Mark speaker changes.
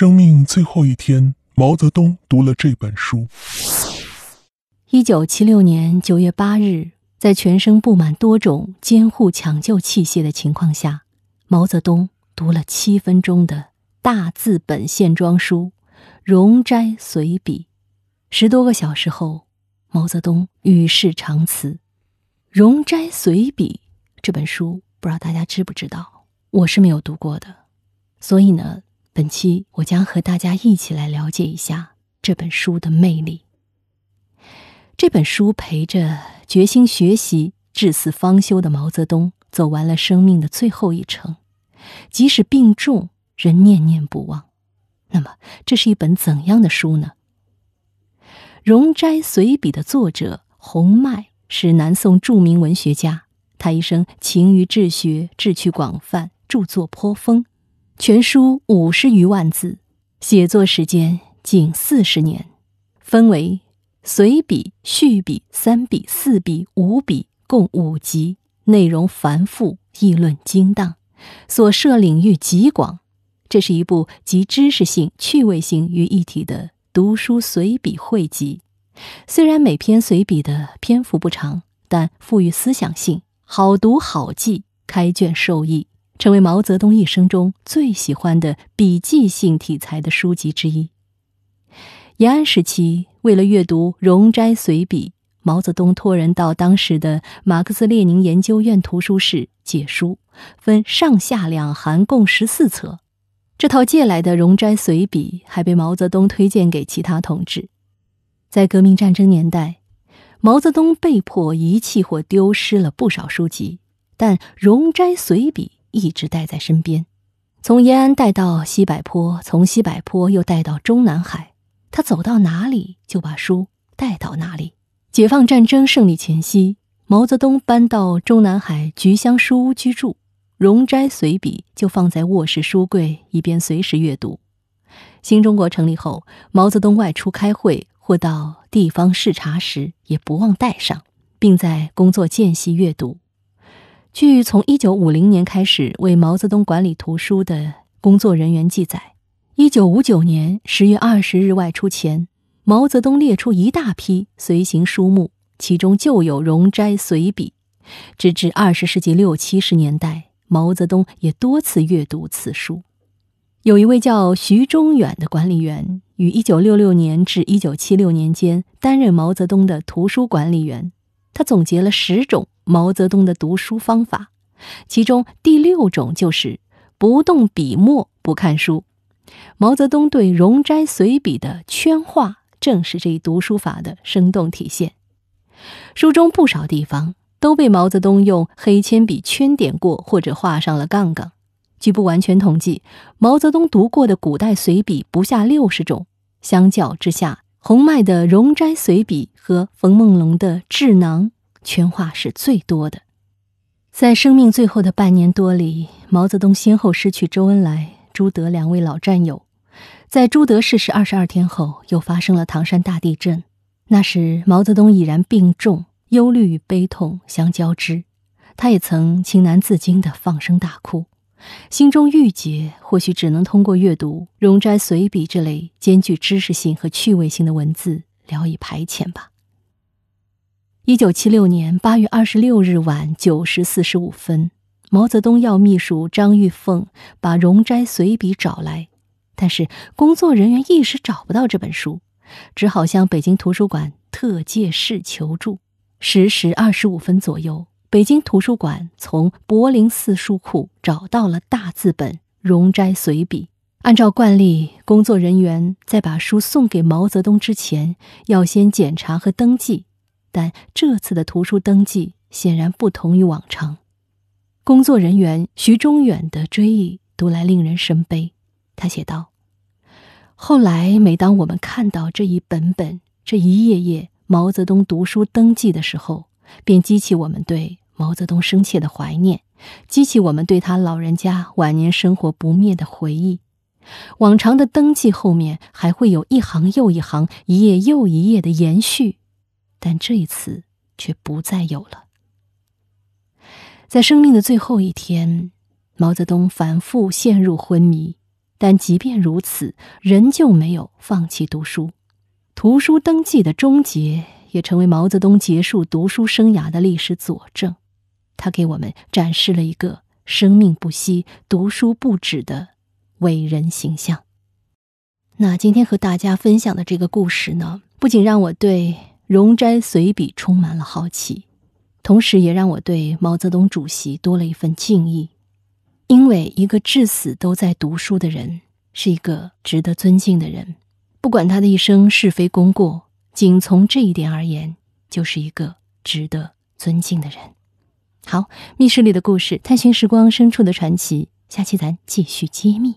Speaker 1: 生命最后一天，毛泽东读了这本书。
Speaker 2: 一九七六年九月八日，在全身布满多种监护抢救器械的情况下，毛泽东读了七分钟的大字本线装书《容斋随笔》。十多个小时后，毛泽东与世长辞。《容斋随笔》这本书，不知道大家知不知道？我是没有读过的，所以呢。本期我将和大家一起来了解一下这本书的魅力。这本书陪着决心学习、至死方休的毛泽东走完了生命的最后一程，即使病重，仍念念不忘。那么，这是一本怎样的书呢？《容斋随笔》的作者洪迈是南宋著名文学家，他一生勤于治学，志趣广泛，著作颇丰。全书五十余万字，写作时间近四十年，分为随笔、序笔、三笔、四笔、五笔，共五集，内容繁复，议论精当，所涉领域极广。这是一部集知识性、趣味性于一体的读书随笔汇集。虽然每篇随笔的篇幅不长，但富于思想性，好读好记，开卷受益。成为毛泽东一生中最喜欢的笔记性题材的书籍之一。延安时期，为了阅读《容斋随笔》，毛泽东托人到当时的马克思列宁研究院图书室借书，分上下两函，共十四册。这套借来的《容斋随笔》还被毛泽东推荐给其他同志。在革命战争年代，毛泽东被迫遗弃或丢失了不少书籍，但《容斋随笔》。一直带在身边，从延安带到西柏坡，从西柏坡又带到中南海。他走到哪里，就把书带到哪里。解放战争胜利前夕，毛泽东搬到中南海菊香书屋居住，容斋随笔就放在卧室书柜，以便随时阅读。新中国成立后，毛泽东外出开会或到地方视察时，也不忘带上，并在工作间隙阅读。据从一九五零年开始为毛泽东管理图书的工作人员记载，一九五九年十月二十日外出前，毛泽东列出一大批随行书目，其中就有《容斋随笔》。直至二十世纪六七十年代，毛泽东也多次阅读此书。有一位叫徐中远的管理员，于一九六六年至一九七六年间担任毛泽东的图书管理员，他总结了十种。毛泽东的读书方法，其中第六种就是不动笔墨不看书。毛泽东对《容斋随笔》的圈画，正是这一读书法的生动体现。书中不少地方都被毛泽东用黑铅笔圈点过，或者画上了杠杠。据不完全统计，毛泽东读过的古代随笔不下六十种。相较之下，洪迈的《容斋随笔》和冯梦龙的《智囊》。圈画是最多的。在生命最后的半年多里，毛泽东先后失去周恩来、朱德两位老战友。在朱德逝世二十二天后，又发生了唐山大地震。那时，毛泽东已然病重，忧虑与悲痛相交织。他也曾情难自禁地放声大哭，心中郁结，或许只能通过阅读《容斋随笔》这类兼具知识性和趣味性的文字聊以排遣吧。一九七六年八月二十六日晚九时四十五分，毛泽东要秘书张玉凤把《容斋随笔》找来，但是工作人员一时找不到这本书，只好向北京图书馆特借室求助。十时二十五分左右，北京图书馆从柏林四书库找到了大字本《容斋随笔》。按照惯例，工作人员在把书送给毛泽东之前，要先检查和登记。但这次的图书登记显然不同于往常。工作人员徐中远的追忆读来令人生悲。他写道：“后来，每当我们看到这一本本、这一页页毛泽东读书登记的时候，便激起我们对毛泽东深切的怀念，激起我们对他老人家晚年生活不灭的回忆。往常的登记后面还会有一行又一行、一页又一页的延续。”但这一次却不再有了。在生命的最后一天，毛泽东反复陷入昏迷，但即便如此，仍旧没有放弃读书。图书登记的终结，也成为毛泽东结束读书生涯的历史佐证。他给我们展示了一个生命不息、读书不止的伟人形象。那今天和大家分享的这个故事呢，不仅让我对容斋随笔充满了好奇，同时也让我对毛泽东主席多了一份敬意。因为一个至死都在读书的人，是一个值得尊敬的人。不管他的一生是非功过，仅从这一点而言，就是一个值得尊敬的人。好，密室里的故事，探寻时光深处的传奇，下期咱继续揭秘。